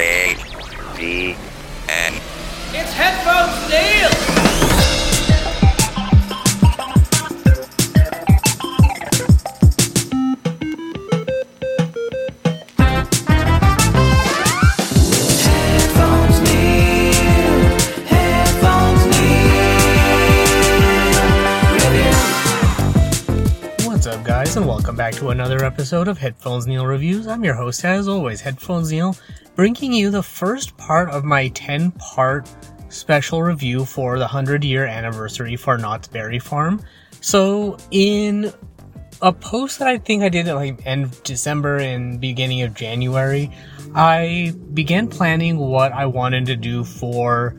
A D N. It's Headphones episode of Headphones Neil Reviews. I'm your host, as always, Headphones Neil, bringing you the first part of my 10 part special review for the 100 year anniversary for Knott's Berry Farm. So, in a post that I think I did at like end of December and beginning of January, I began planning what I wanted to do for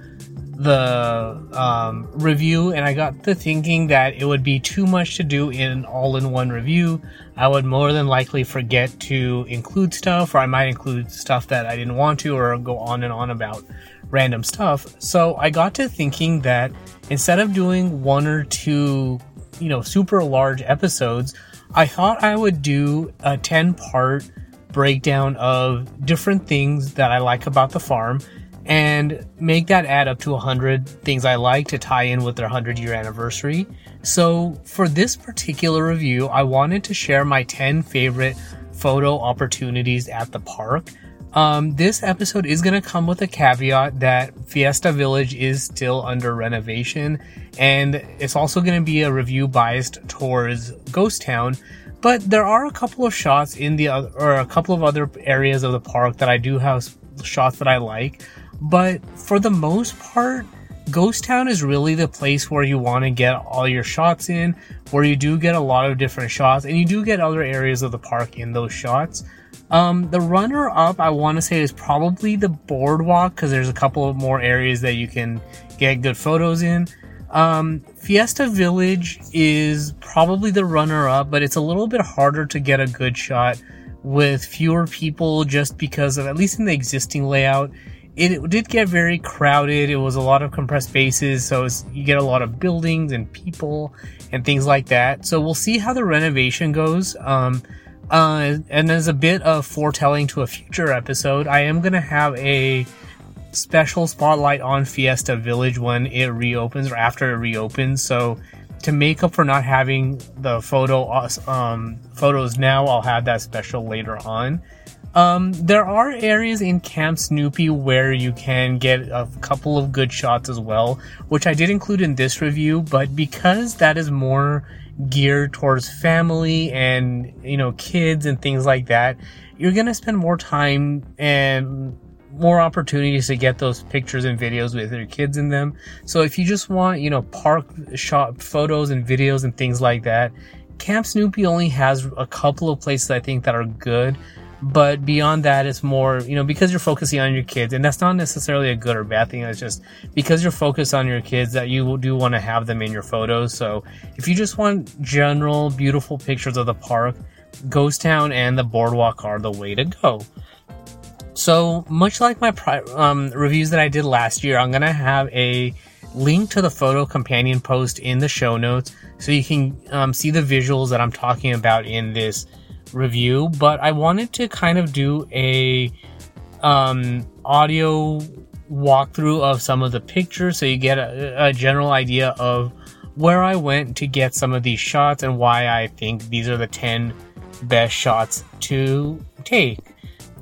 the um, review, and I got to thinking that it would be too much to do in all in one review. I would more than likely forget to include stuff, or I might include stuff that I didn't want to, or go on and on about random stuff. So I got to thinking that instead of doing one or two, you know, super large episodes, I thought I would do a 10 part breakdown of different things that I like about the farm and make that add up to 100 things I like to tie in with their 100 year anniversary. So, for this particular review, I wanted to share my 10 favorite photo opportunities at the park. Um, this episode is going to come with a caveat that Fiesta Village is still under renovation, and it's also going to be a review biased towards Ghost Town. But there are a couple of shots in the oth- or a couple of other areas of the park that I do have shots that I like. But for the most part, Ghost Town is really the place where you want to get all your shots in, where you do get a lot of different shots, and you do get other areas of the park in those shots. Um, the runner up, I want to say, is probably the boardwalk because there's a couple of more areas that you can get good photos in. Um, Fiesta Village is probably the runner up, but it's a little bit harder to get a good shot with fewer people just because of, at least in the existing layout, it, did get very crowded. It was a lot of compressed spaces, so you get a lot of buildings and people and things like that. So we'll see how the renovation goes. Um, uh, and as a bit of foretelling to a future episode, I am going to have a special spotlight on Fiesta Village when it reopens or after it reopens. So to make up for not having the photo um, photos now, I'll have that special later on. Um, there are areas in Camp Snoopy where you can get a couple of good shots as well, which I did include in this review, but because that is more geared towards family and, you know, kids and things like that, you're gonna spend more time and more opportunities to get those pictures and videos with your kids in them. So if you just want, you know, park shot photos and videos and things like that, Camp Snoopy only has a couple of places I think that are good. But beyond that, it's more, you know, because you're focusing on your kids, and that's not necessarily a good or bad thing. It's just because you're focused on your kids that you do want to have them in your photos. So if you just want general, beautiful pictures of the park, Ghost Town and the boardwalk are the way to go. So much like my pri- um, reviews that I did last year, I'm gonna have a link to the photo companion post in the show notes so you can um, see the visuals that I'm talking about in this review. But I wanted to kind of do a um, audio walkthrough of some of the pictures so you get a, a general idea of where I went to get some of these shots and why I think these are the 10 best shots to take.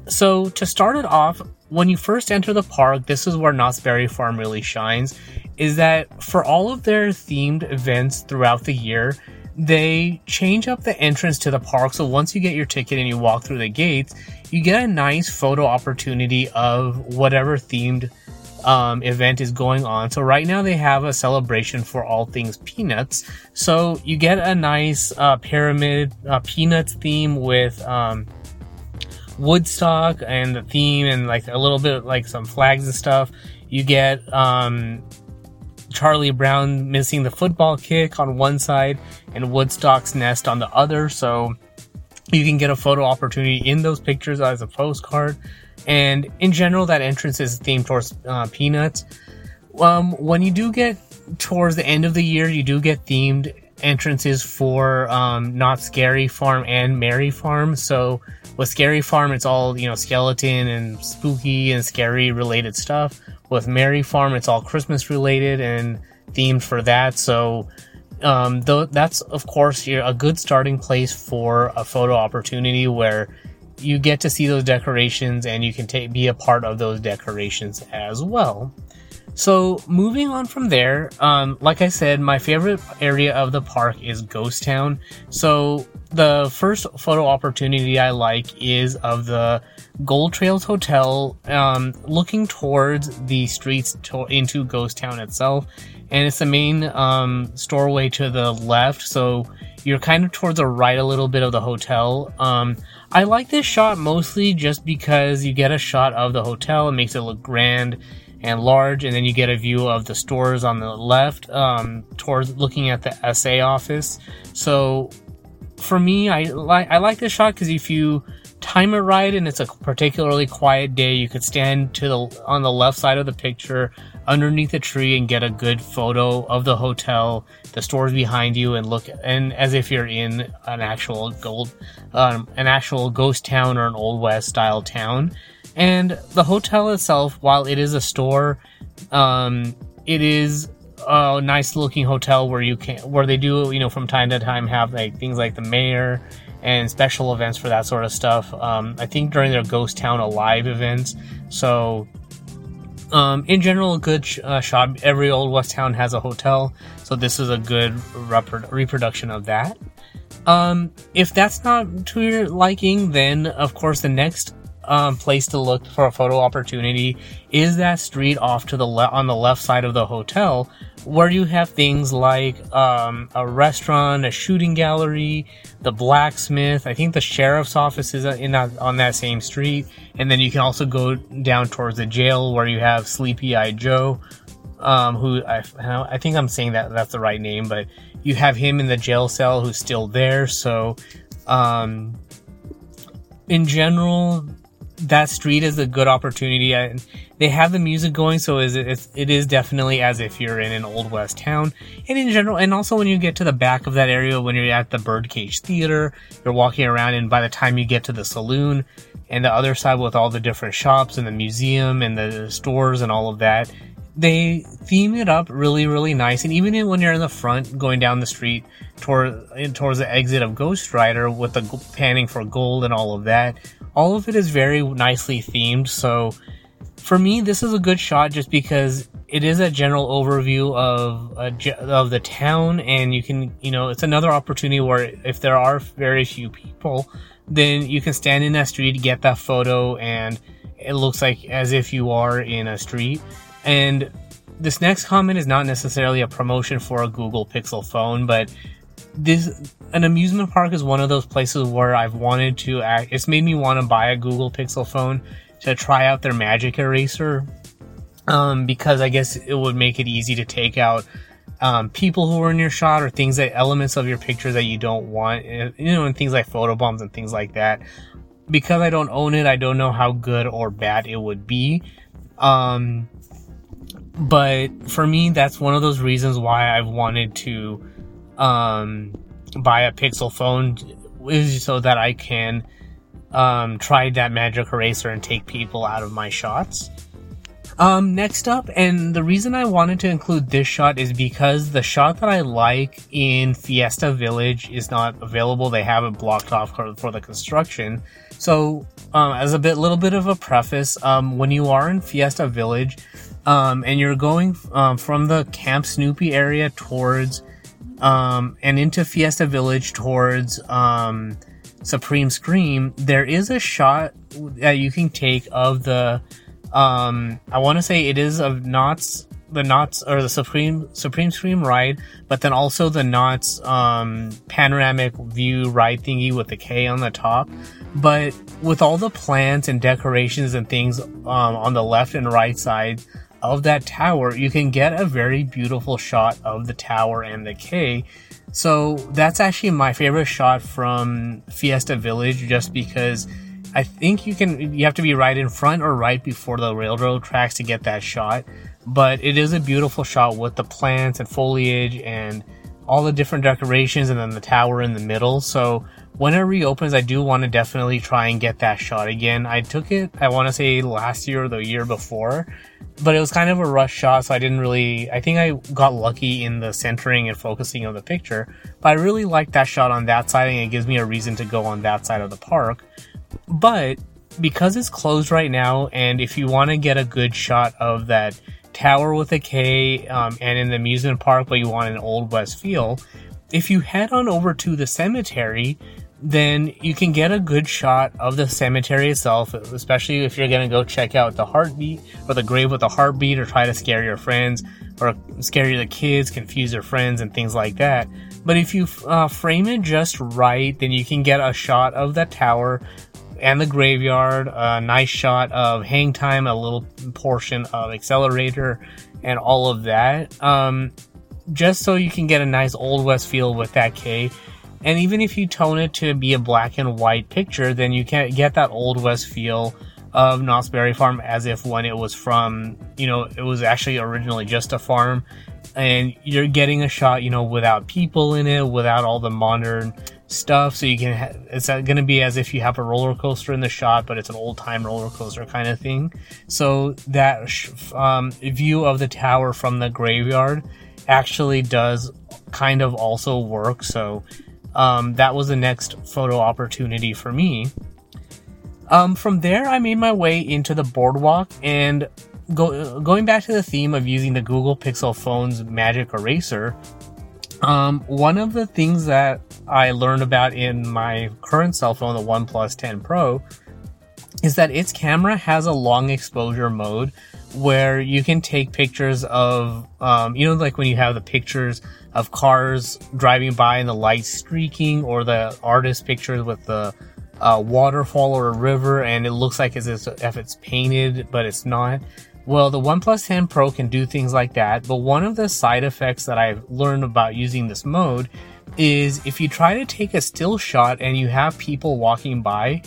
So, to start it off, when you first enter the park, this is where Knott's Berry Farm really shines. Is that for all of their themed events throughout the year, they change up the entrance to the park. So once you get your ticket and you walk through the gates, you get a nice photo opportunity of whatever themed um, event is going on. So right now they have a celebration for all things peanuts. So you get a nice uh, pyramid uh, peanuts theme with um, Woodstock and the theme and like a little bit like some flags and stuff. You get um, Charlie Brown missing the football kick on one side and Woodstock's nest on the other. So you can get a photo opportunity in those pictures as a postcard. And in general, that entrance is themed towards uh, peanuts. Um, when you do get towards the end of the year, you do get themed entrances for um, Knott's Scary Farm and Merry Farm. So with Scary Farm, it's all you know skeleton and spooky and scary related stuff. With Merry Farm, it's all Christmas related and themed for that. So um, that's of course a good starting place for a photo opportunity where you get to see those decorations and you can take be a part of those decorations as well. So moving on from there, um, like I said, my favorite area of the park is Ghost Town. So the first photo opportunity I like is of the Gold Trails Hotel, um, looking towards the streets to- into Ghost Town itself, and it's the main um, storeaway to the left. So you're kind of towards the right a little bit of the hotel. Um, I like this shot mostly just because you get a shot of the hotel. It makes it look grand and large, and then you get a view of the stores on the left, um, towards looking at the Assay office. So for me, I like I like this shot because if you time it right and it's a particularly quiet day, you could stand to the on the left side of the picture underneath a tree and get a good photo of the hotel, the stores behind you, and look and as if you're in an actual gold, um, an actual ghost town or an old west style town. And the hotel itself, while it is a store, um, it is a nice looking hotel where you can where they do you know from time to time have like things like the mayor and special events for that sort of stuff. Um, I think during their Ghost Town Alive events. So um, in general, a good sh- uh, shot. Every old West town has a hotel, so this is a good repro- reproduction of that. Um, if that's not to your liking, then of course the next um, place to look for a photo opportunity is that street off to the le- on the left side of the hotel, where you have things like um, a restaurant, a shooting gallery, the blacksmith. I think the sheriff's office is in that, on that same street, and then you can also go down towards the jail where you have Sleepy Eye Joe, um, who I, I think I'm saying that that's the right name, but you have him in the jail cell who's still there. So, um, in general, that street is a good opportunity. Uh, and they have the music going, so is it, it is definitely as if you're in an old west town. And in general, and also when you get to the back of that area, when you're at the Birdcage Theater, you're walking around, and by the time you get to the saloon and the other side with all the different shops and the museum and the stores and all of that, they theme it up really, really nice. And even when you're in the front, going down the street toward towards the exit of Ghost Rider with the panning for gold and all of that, all of it is very nicely themed. So for me, this is a good shot just because it is a general overview of of the town, and you can, you know, it's another opportunity where if there are very few people, then you can stand in that street, get that photo, and it looks like as if you are in a street. And this next comment is not necessarily a promotion for a Google Pixel phone, but this an amusement park is one of those places where I've wanted to act. It's made me want to buy a Google Pixel phone to try out their Magic Eraser, um, because I guess it would make it easy to take out um, people who are in your shot or things that elements of your picture that you don't want, you know, and things like photo bombs and things like that. Because I don't own it, I don't know how good or bad it would be. Um, but for me, that's one of those reasons why I've wanted to um, buy a Pixel phone is so that I can um, try that magic eraser and take people out of my shots. Um, next up, and the reason I wanted to include this shot is because the shot that I like in Fiesta Village is not available. They have it blocked off for, for the construction. So, um, as a bit, little bit of a preface, um, when you are in Fiesta Village, um, and you're going um, from the Camp Snoopy area towards, um, and into Fiesta Village towards um, Supreme Scream, there is a shot that you can take of the um, I want to say it is of Knott's, the Knott's or the Supreme Supreme Scream ride, but then also the Knott's um, panoramic view ride thingy with the K on the top. But with all the plants and decorations and things um, on the left and right side of that tower, you can get a very beautiful shot of the tower and the K. So that's actually my favorite shot from Fiesta Village, just because I think you can you have to be right in front or right before the railroad tracks to get that shot. But it is a beautiful shot with the plants and foliage and all the different decorations and then the tower in the middle. So when it reopens, I do want to definitely try and get that shot again. I took it, I want to say last year or the year before, but it was kind of a rush shot, so I didn't really, I think I got lucky in the centering and focusing of the picture, but I really like that shot on that side and it gives me a reason to go on that side of the park. But because it's closed right now, and if you want to get a good shot of that tower with a K um, and in the amusement park, but you want an old west feel, if you head on over to the cemetery, then you can get a good shot of the cemetery itself, especially if you're gonna go check out the heartbeat or the grave with the heartbeat or try to scare your friends or scare the kids, confuse your friends, and things like that. But if you uh, frame it just right, then you can get a shot of that tower and the graveyard, a nice shot of hang time, a little portion of Xcelerator, and all of that. Um, just so you can get a nice old west feel with that K. And even if you tone it to be a black and white picture, then you can't get that old west feel of Knott's Berry Farm as if when it was from, you know, it was actually originally just a farm. And you're getting a shot, you know, without people in it, without all the modern stuff. So you can, ha- it's going to be as if you have a roller coaster in the shot, but it's an old time roller coaster kind of thing. So that um, view of the tower from the graveyard actually does kind of also work. So um, that was the next photo opportunity for me. Um, from there, I made my way into the boardwalk and go, going back to the theme of using the Google Pixel phone's Magic Eraser. Um, one of the things that I learned about in my current cell phone, the OnePlus 10 Pro, is that its camera has a long exposure mode where you can take pictures of, um, you know, like when you have the pictures of cars driving by and the lights streaking, or the artist pictures with the uh, waterfall or a river, and it looks like as if it's painted, but it's not. Well, the OnePlus 10 Pro can do things like that, but one of the side effects that I've learned about using this mode is if you try to take a still shot and you have people walking by,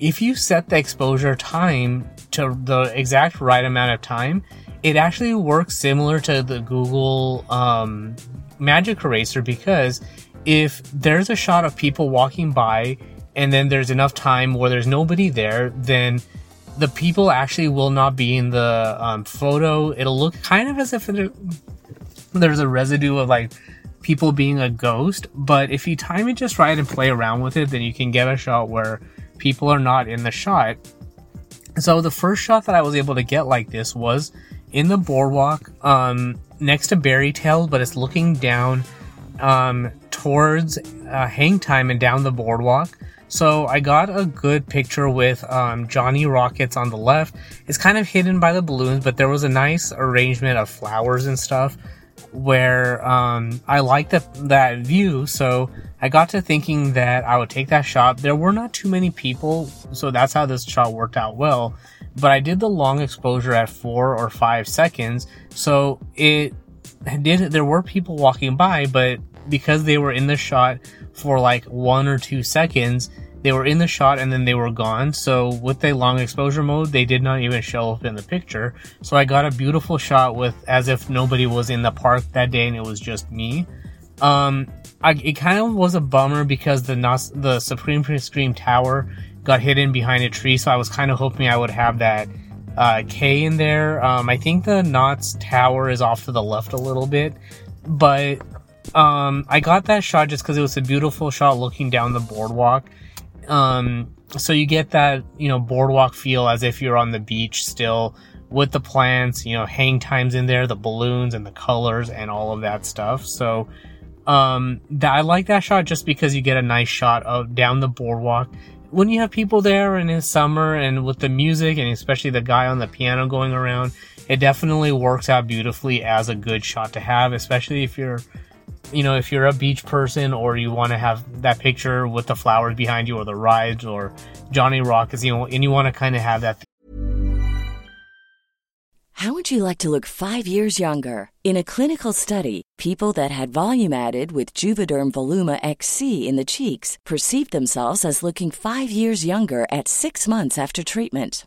if you set the exposure time to the exact right amount of time, it actually works similar to the Google um, Magic Eraser because if there's a shot of people walking by and then there's enough time where there's nobody there, then the people actually will not be in the um, photo. It'll look kind of as if it, there's a residue of like people being a ghost. But if you time it just right and play around with it, then you can get a shot where people are not in the shot. So the first shot that I was able to get like this was in the boardwalk, um, next to Berry Tail, but it's looking down um, towards uh, Hang Time and down the boardwalk. So I got a good picture with um, Johnny Rockets on the left. It's kind of hidden by the balloons, but there was a nice arrangement of flowers and stuff where um, I liked that that view. So I got to thinking that I would take that shot. There were not too many people, so that's how this shot worked out well. But I did the long exposure at four or five seconds, so it did. There were people walking by, but because they were in the shot for like one or two seconds, they were in the shot and then they were gone. So with the long exposure mode, they did not even show up in the picture. So I got a beautiful shot with as if nobody was in the park that day and it was just me. Um, I, it kind of was a bummer because the Nos- the Supreme Scream Tower got hidden behind a tree, so I was kind of hoping I would have that uh, K in there. Um, I think the Knott's Tower is off to the left a little bit, but um, I got that shot just because it was a beautiful shot looking down the boardwalk. Um, so you get that you know boardwalk feel as if you're on the beach still with the plants, you know, hang times in there, the balloons and the colors and all of that stuff. So um, I like that shot just because you get a nice shot of down the boardwalk when you have people there and it's summer and with the music and especially the guy on the piano going around, it definitely works out beautifully as a good shot to have, especially if you're you know, if you're a beach person or you want to have that picture with the flowers behind you or the rides or Johnny Rock you know, and you want to kind of have that. How would you like to look five years younger? In a clinical study, people that had volume added with Juvederm Voluma XC in the cheeks perceived themselves as looking five years younger at six months after treatment.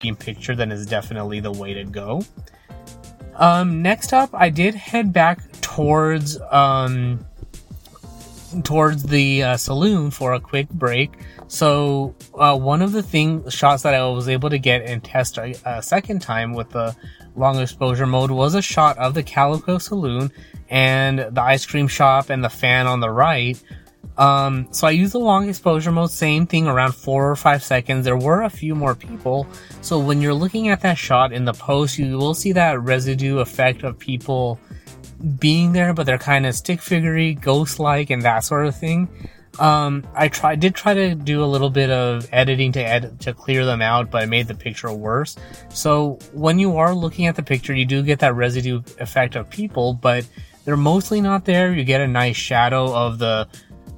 Picture, then is definitely the way to go. Um, next up, I did head back towards um, towards the uh, saloon for a quick break. So uh, one of the thing shots that I was able to get and test a, a second time with the long exposure mode was a shot of the Calico Saloon and the ice cream shop and the fan on the right. Um, so I used the long exposure mode, same thing around four or five seconds. There were a few more people. So when you're looking at that shot in the post, you will see that residue effect of people being there, but they're kind of stick figurey, ghost like, and that sort of thing. Um, I try, did try to do a little bit of editing to edit, to clear them out, but it made the picture worse. So when you are looking at the picture, you do get that residue effect of people, but they're mostly not there. You get a nice shadow of the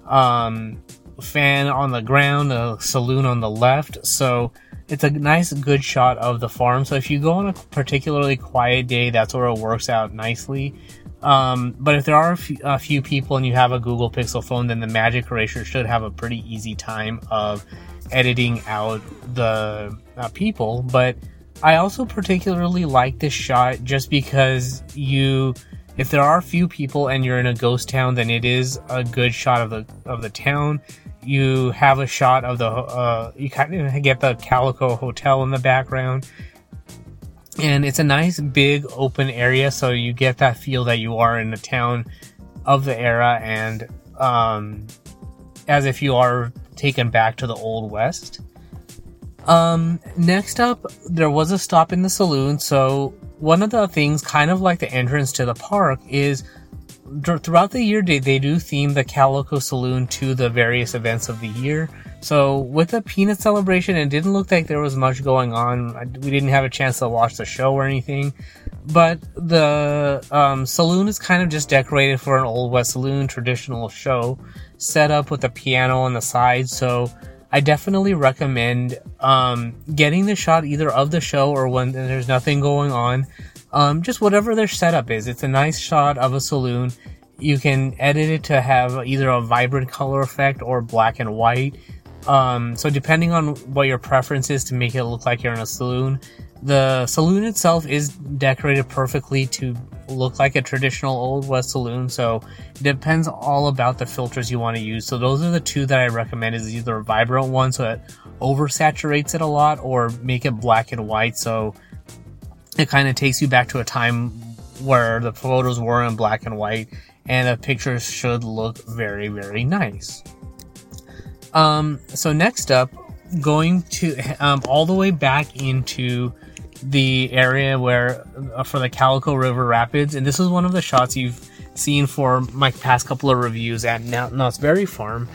um, fan on the ground, a saloon on the left. So it's a nice, good shot of the farm. So if you go on a particularly quiet day, that's where it works out nicely. Um, but if there are a few, a few people and you have a Google Pixel phone, then the Magic Eraser should have a pretty easy time of editing out the uh, people. But I also particularly like this shot just because you, if there are few people and you're in a ghost town, then it is a good shot of the of the town. You have a shot of the, uh, you kind of get the Calico Hotel in the background and it's a nice big open area so you get that feel that you are in a town of the era and um as if you are taken back to the old west. Um, next up, there was a stop in the saloon. So one of the things, kind of like the entrance to the park, is throughout the year they, they do theme the Calico Saloon to the various events of the year. So with the peanut celebration, it didn't look like there was much going on. We didn't have a chance to watch the show or anything, but the um, saloon is kind of just decorated for an old west saloon traditional show, set up with a piano on the side. So I definitely recommend um, getting the shot either of the show or when there's nothing going on. Um, just whatever their setup is. It's a nice shot of a saloon. You can edit it to have either a vibrant color effect or black and white. Um, so depending on what your preference is to make it look like you're in a saloon, the saloon itself is decorated perfectly to look like a traditional old west saloon. So it depends all about the filters you want to use. So those are the two that I recommend is either a vibrant one so it oversaturates it a lot or make it black and white so it kind of takes you back to a time where the photos were in black and white and the pictures should look very very nice. Um, so next up, going to um, all the way back into the area where uh, for the Calico River Rapids, and this is one of the shots you've seen for my past couple of reviews at Knott's Berry Farm,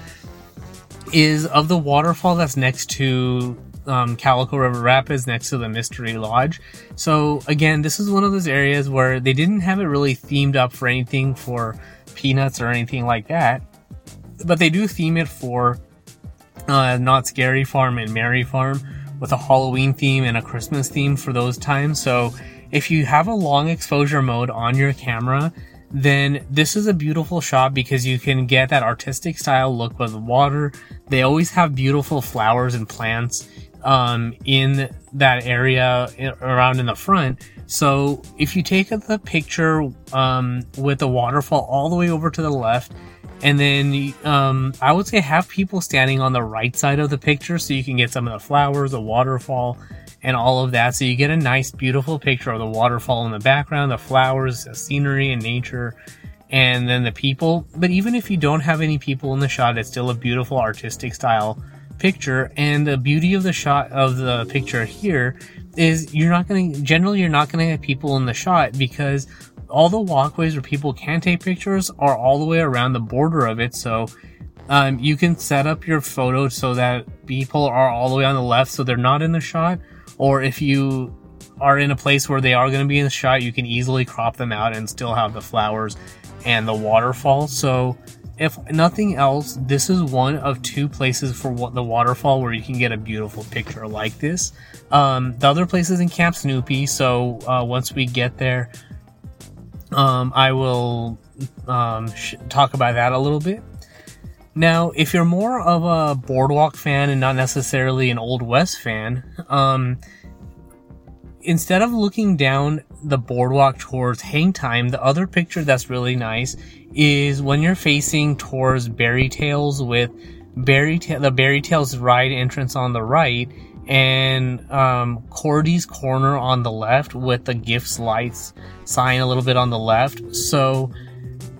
is of the waterfall that's next to um, Calico River Rapids, next to the Mystery Lodge. So again, this is one of those areas where they didn't have it really themed up for anything for peanuts or anything like that, but they do theme it for uh, Knott's Scary Farm and Merry Farm with a Halloween theme and a Christmas theme for those times. So if you have a long exposure mode on your camera, then this is a beautiful shot because you can get that artistic style look with water. They always have beautiful flowers and plants um, in that area around in the front. So if you take the picture um, with the waterfall all the way over to the left, and then um, I would say have people standing on the right side of the picture so you can get some of the flowers, the waterfall, and all of that. So you get a nice, beautiful picture of the waterfall in the background, the flowers, the scenery, and nature, and then the people. But even if you don't have any people in the shot, it's still a beautiful artistic style picture. And the beauty of the shot of the picture here is you're not going to, generally, you're not going to have people in the shot because all the walkways where people can take pictures are all the way around the border of it. So um, you can set up your photo so that people are all the way on the left, so they're not in the shot. Or if you are in a place where they are going to be in the shot, you can easily crop them out and still have the flowers and the waterfall. So if nothing else, this is one of two places for what the waterfall where you can get a beautiful picture like this. Um, the other place is in Camp Snoopy. So uh, once we get there, um, I will um, sh- talk about that a little bit. Now, if you're more of a Boardwalk fan and not necessarily an Old West fan, um, instead of looking down the boardwalk towards Hang Time, the other picture that's really nice is when you're facing towards Bear-y Tales with Berry Ta- the Bear-y Tales ride entrance on the right and um, Cordy's corner on the left with the gifts lights sign a little bit on the left. So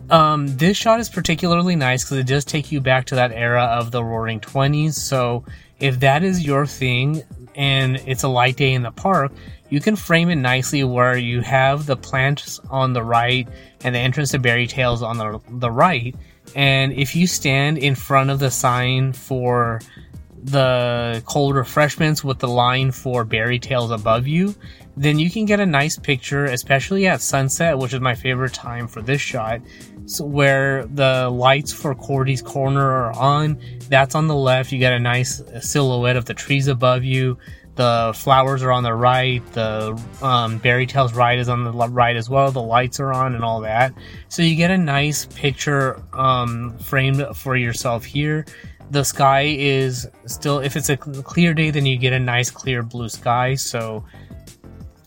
um, this shot is particularly nice because it does take you back to that era of the Roaring Twenties. So if that is your thing and it's a light day in the park, you can frame it nicely where you have the plants on the right and the entrance to Bear-y Tales on the the right. And if you stand in front of the sign for the cold refreshments with the line for Bear-y Tales above you, then you can get a nice picture, especially at sunset, which is my favorite time for this shot. So where the lights for Cordy's corner are on, that's on the left. You get a nice silhouette of the trees above you. The flowers are on the right. The um, Bear-y Tales ride is on the right as well. The lights are on and all that. So you get a nice picture um, framed for yourself here the sky is still if it's a clear day then you get a nice clear blue sky so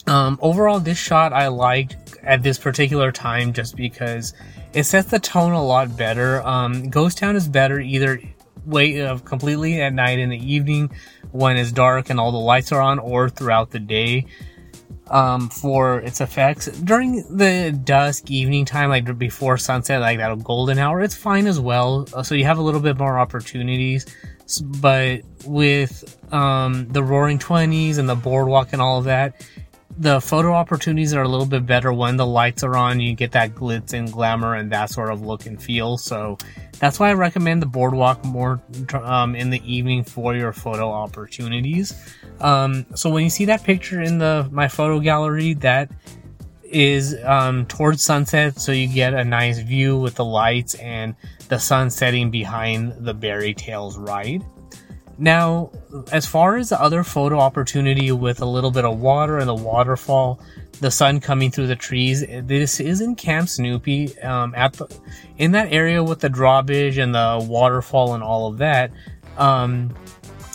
um, overall this shot i liked at this particular time just because it sets the tone a lot better. Um, ghost town is better either way of completely at night in the evening when it's dark and all the lights are on or throughout the day um, for its effects during the dusk evening time, like before sunset, like that golden hour. It's fine as well. Uh, so you have a little bit more opportunities, but with um, the Roaring Twenties and the boardwalk and all of that, the photo opportunities are a little bit better when the lights are on. You get that glitz and glamour and that sort of look and feel. So that's why I recommend the boardwalk more um, in the evening for your photo opportunities. Um, so when you see that picture in the my photo gallery, that is um, towards sunset, so you get a nice view with the lights and the sun setting behind the Bear-y Tales ride. Now, as far as the other photo opportunity with a little bit of water and the waterfall, the sun coming through the trees, this is in Camp Snoopy, um, at the, in that area with the drawbridge and the waterfall and all of that. Um,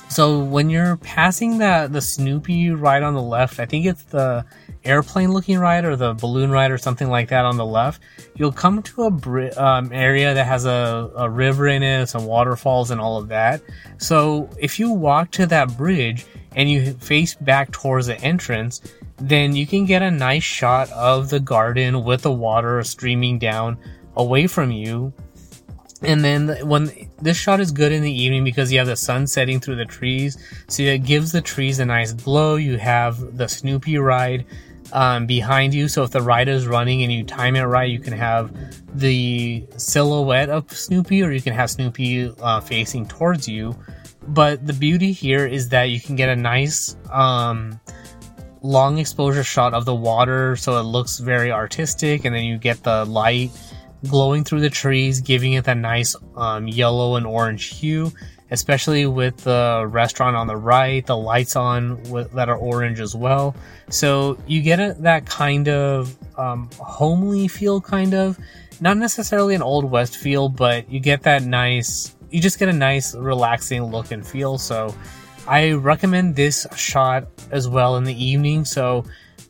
so when you're passing that the Snoopy ride on the left, I think it's the airplane looking ride or the balloon ride or something like that on the left, you'll come to a bri- um, area that has a, a river in it, some waterfalls and all of that. So if you walk to that bridge and you face back towards the entrance, then you can get a nice shot of the garden with the water streaming down away from you and then when this shot is good in the evening because you have the sun setting through the trees, so it gives the trees a nice glow. You have the Snoopy ride um, behind you, so if the ride is running and you time it right, you can have the silhouette of Snoopy, or you can have Snoopy uh, facing towards you. But the beauty here is that you can get a nice um, long exposure shot of the water, so it looks very artistic, and then you get the light glowing through the trees, giving it that nice um, yellow and orange hue, especially with the restaurant on the right, the lights on with, that are orange as well. So you get a, that kind of um, homely feel, kind of. Not necessarily an Old West feel, but you get that nice, you just get a nice, relaxing look and feel. So I recommend this shot as well in the evening. So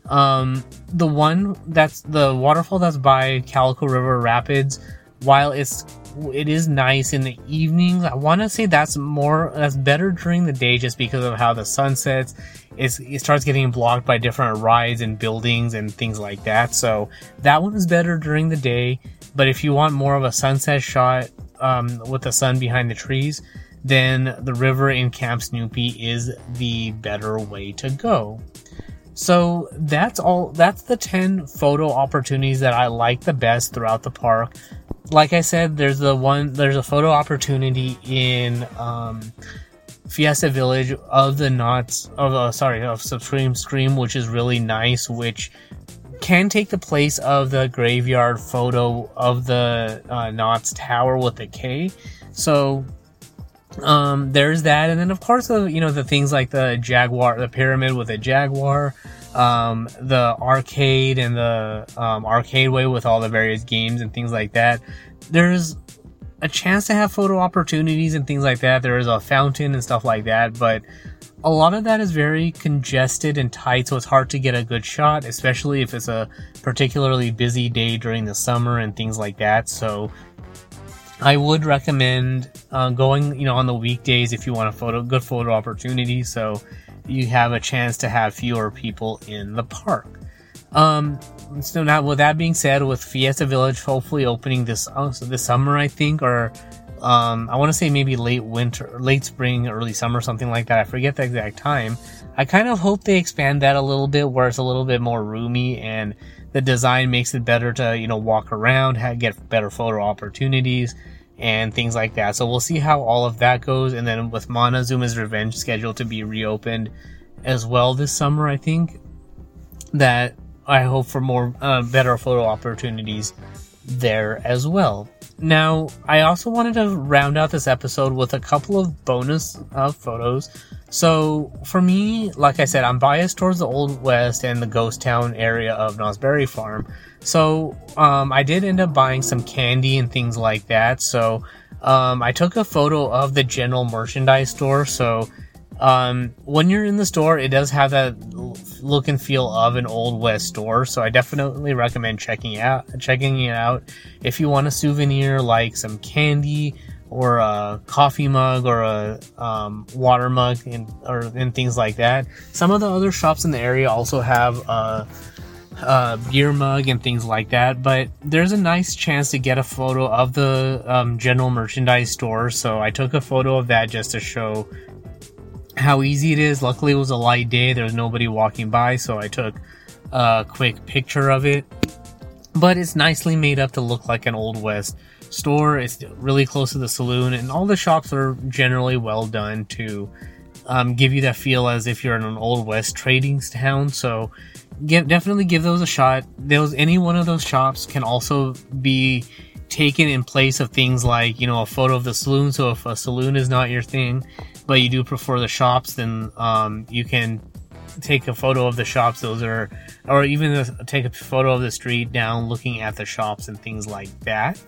um, the one that's the waterfall that's by Calico River Rapids, while it's it is nice in the evenings, I want to say that's more that's better during the day just because of how the sun sets. It's, it starts getting blocked by different rides and buildings and things like that. So that one is better during the day. But if you want more of a sunset shot um, with the sun behind the trees, then the river in Camp Snoopy is the better way to go. So that's all. That's the 10 photo opportunities that I like the best throughout the park. Like I said, there's the one, there's a photo opportunity in, um, Fiesta Village of the Knott's, of, uh, sorry, of Supreme Scream, which is really nice, which can take the place of the graveyard photo of the uh, Knott's Tower with a K. So um, there's that, and then of course the you know the things like the Jaguar, the pyramid with a Jaguar, um, the arcade and the um, arcade way with all the various games and things like that. There's a chance to have photo opportunities and things like that. There is a fountain and stuff like that, but a lot of that is very congested and tight, so it's hard to get a good shot, especially if it's a particularly busy day during the summer and things like that. So I would recommend uh, going, you know, on the weekdays if you want a photo, good photo opportunity. So you have a chance to have fewer people in the park. Um, so now, with that being said, with Fiesta Village hopefully opening this uh, this summer, I think, or um, I want to say maybe late winter, late spring, early summer, something like that. I forget the exact time. I kind of hope they expand that a little bit, where it's a little bit more roomy and the design makes it better to you know walk around, have, get better photo opportunities and things like that. So we'll see how all of that goes. And then with Montezuma's Revenge scheduled to be reopened as well this summer, I think that I hope for more uh, better photo opportunities there as well. Now, I also wanted to round out this episode with a couple of bonus uh, photos. So, for me, like I said, I'm biased towards the Old West and the ghost town area of Knott's Berry Farm. So um, I did end up buying some candy and things like that. So um, I took a photo of the general merchandise store. So um, when you're in the store, it does have that look and feel of an old west store. So I definitely recommend checking out. Checking it out if you want a souvenir like some candy or a coffee mug or a um, water mug and or and things like that. Some of the other shops in the area also have a, a beer mug and things like that. But there's a nice chance to get a photo of the um, general merchandise store. So I took a photo of that just to show how easy it is. Luckily, it was a light day. There was nobody walking by, so I took a quick picture of it. But it's nicely made up to look like an Old West store. It's really close to the saloon, and all the shops are generally well done to um, give you that feel as if you're in an Old West trading town. So, give, definitely give those a shot. Those any one of those shops can also be taken in place of things like you know a photo of the saloon. So if a saloon is not your thing, but you do prefer the shops, then um, you can take a photo of the shops. Those are, or even take a photo of the street down, looking at the shops and things like that.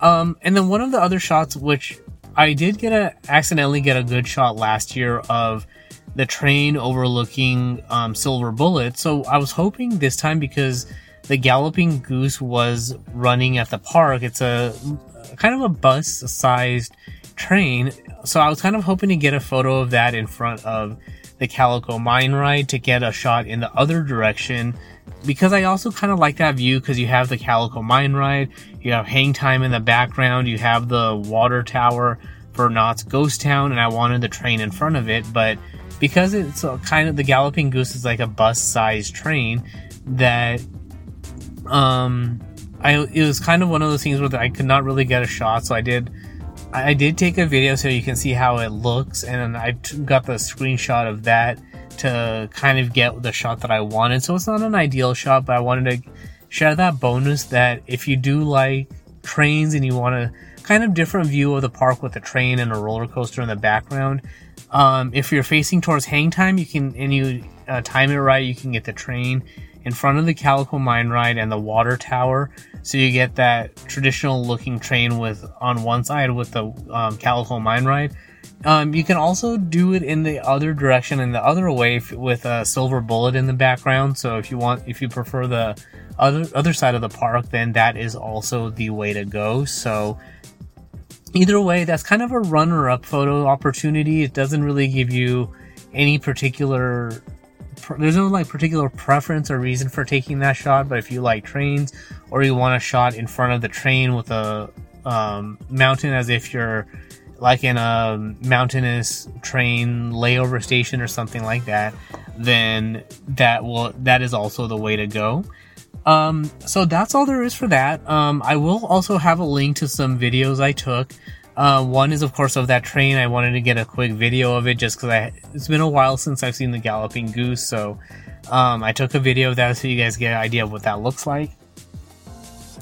Um, and then one of the other shots, which I did get a accidentally get a good shot last year of the train overlooking um, Silver Bullet. So I was hoping this time because the Galloping Goose was running at the park. It's a kind of a bus-sized train. So I was kind of hoping to get a photo of that in front of the Calico Mine Ride to get a shot in the other direction because I also kind of like that view because you have the Calico Mine Ride, you have Hang Time in the background, you have the water tower for Knott's Ghost Town, and I wanted the train in front of it, but because it's kind of the Galloping Goose is like a bus-sized train that um I it was kind of one of those things where I could not really get a shot, so I did I did take a video so you can see how it looks, and I got the screenshot of that to kind of get the shot that I wanted. So it's not an ideal shot, but I wanted to share that bonus that if you do like trains and you want a kind of different view of the park with a train and a roller coaster in the background, um, if you're facing towards hang time, you can and you uh, time it right, you can get the train in front of the Calico Mine Ride and the water tower. So you get that traditional looking train with on one side with the um, Calico Mine Ride. Um, you can also do it in the other direction in the other way with a silver bullet in the background. So if you want, if you prefer the other other side of the park, then that is also the way to go. So either way, that's kind of a runner-up photo opportunity. It doesn't really give you any particular there's no like particular preference or reason for taking that shot, but if you like trains or you want a shot in front of the train with a um, mountain as if you're like in a mountainous train layover station or something like that, then that will that is also the way to go. Um, so that's all there is for that. Um, I will also have a link to some videos I took uh, one is, of course, of that train. I wanted to get a quick video of it just because it's been a while since I've seen the Galloping Goose. So um, I took a video of that so you guys get an idea of what that looks like.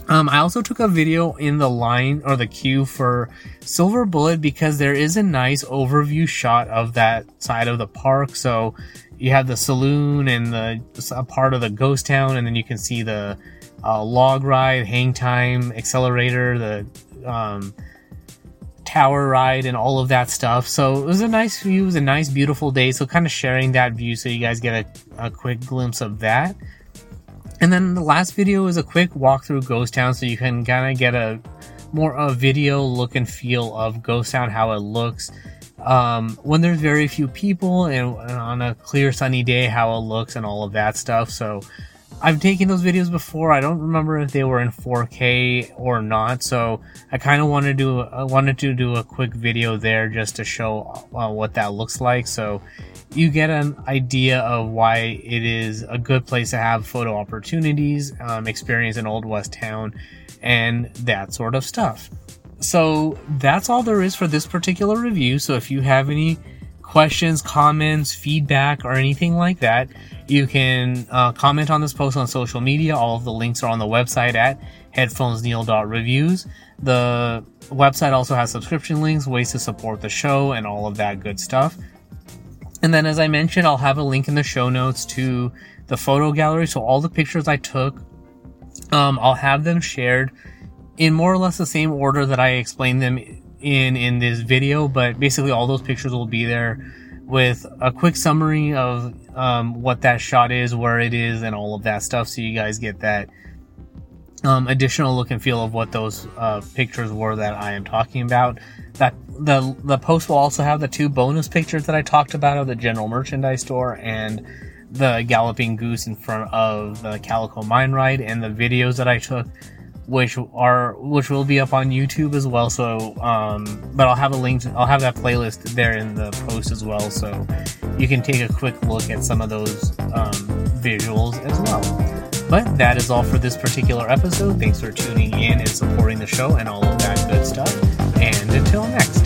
Um, I also took a video in the line or the queue for Silver Bullet because there is a nice overview shot of that side of the park. So you have the saloon and the a part of the ghost town, and then you can see the uh, log ride, hang time, Xcelerator, the um, tower ride and all of that stuff. So it was a nice view, it was a nice, beautiful day. So kind of sharing that view so you guys get a, a quick glimpse of that. And then the last video is a quick walk through Ghost Town so you can kind of get a more a video look and feel of Ghost Town, how it looks. Um, when there's very few people and, and on a clear sunny day, how it looks and all of that stuff. So I've taken those videos before. I don't remember if they were in 4K or not, so I kind of wanted to do I wanted to do a quick video there just to show uh, what that looks like. So you get an idea of why it is a good place to have photo opportunities, um, experience an old west town, and that sort of stuff. So that's all there is for this particular review. So if you have any questions, comments, feedback, or anything like that you can uh, comment on this post on social media. All of the links are on the website at headphonesneil.reviews. The website also has subscription links, ways to support the show, and all of that good stuff. And then, as I mentioned, I'll have a link in the show notes to the photo gallery. So, all the pictures I took, um, I'll have them shared in more or less the same order that I explained them in in this video. But basically, all those pictures will be there with a quick summary of um, what that shot is, where it is, and all of that stuff, so you guys get that um, additional look and feel of what those uh, pictures were that I am talking about. That the the post will also have the two bonus pictures that I talked about of the general merchandise store and the galloping goose in front of the Calico Mine Ride and the videos that I took, which are which will be up on YouTube as well. So, um, but I'll have a link. I'll have that playlist there in the post as well, so you can take a quick look at some of those um, visuals as well. But that is all for this particular episode. Thanks for tuning in and supporting the show and all of that good stuff. And until next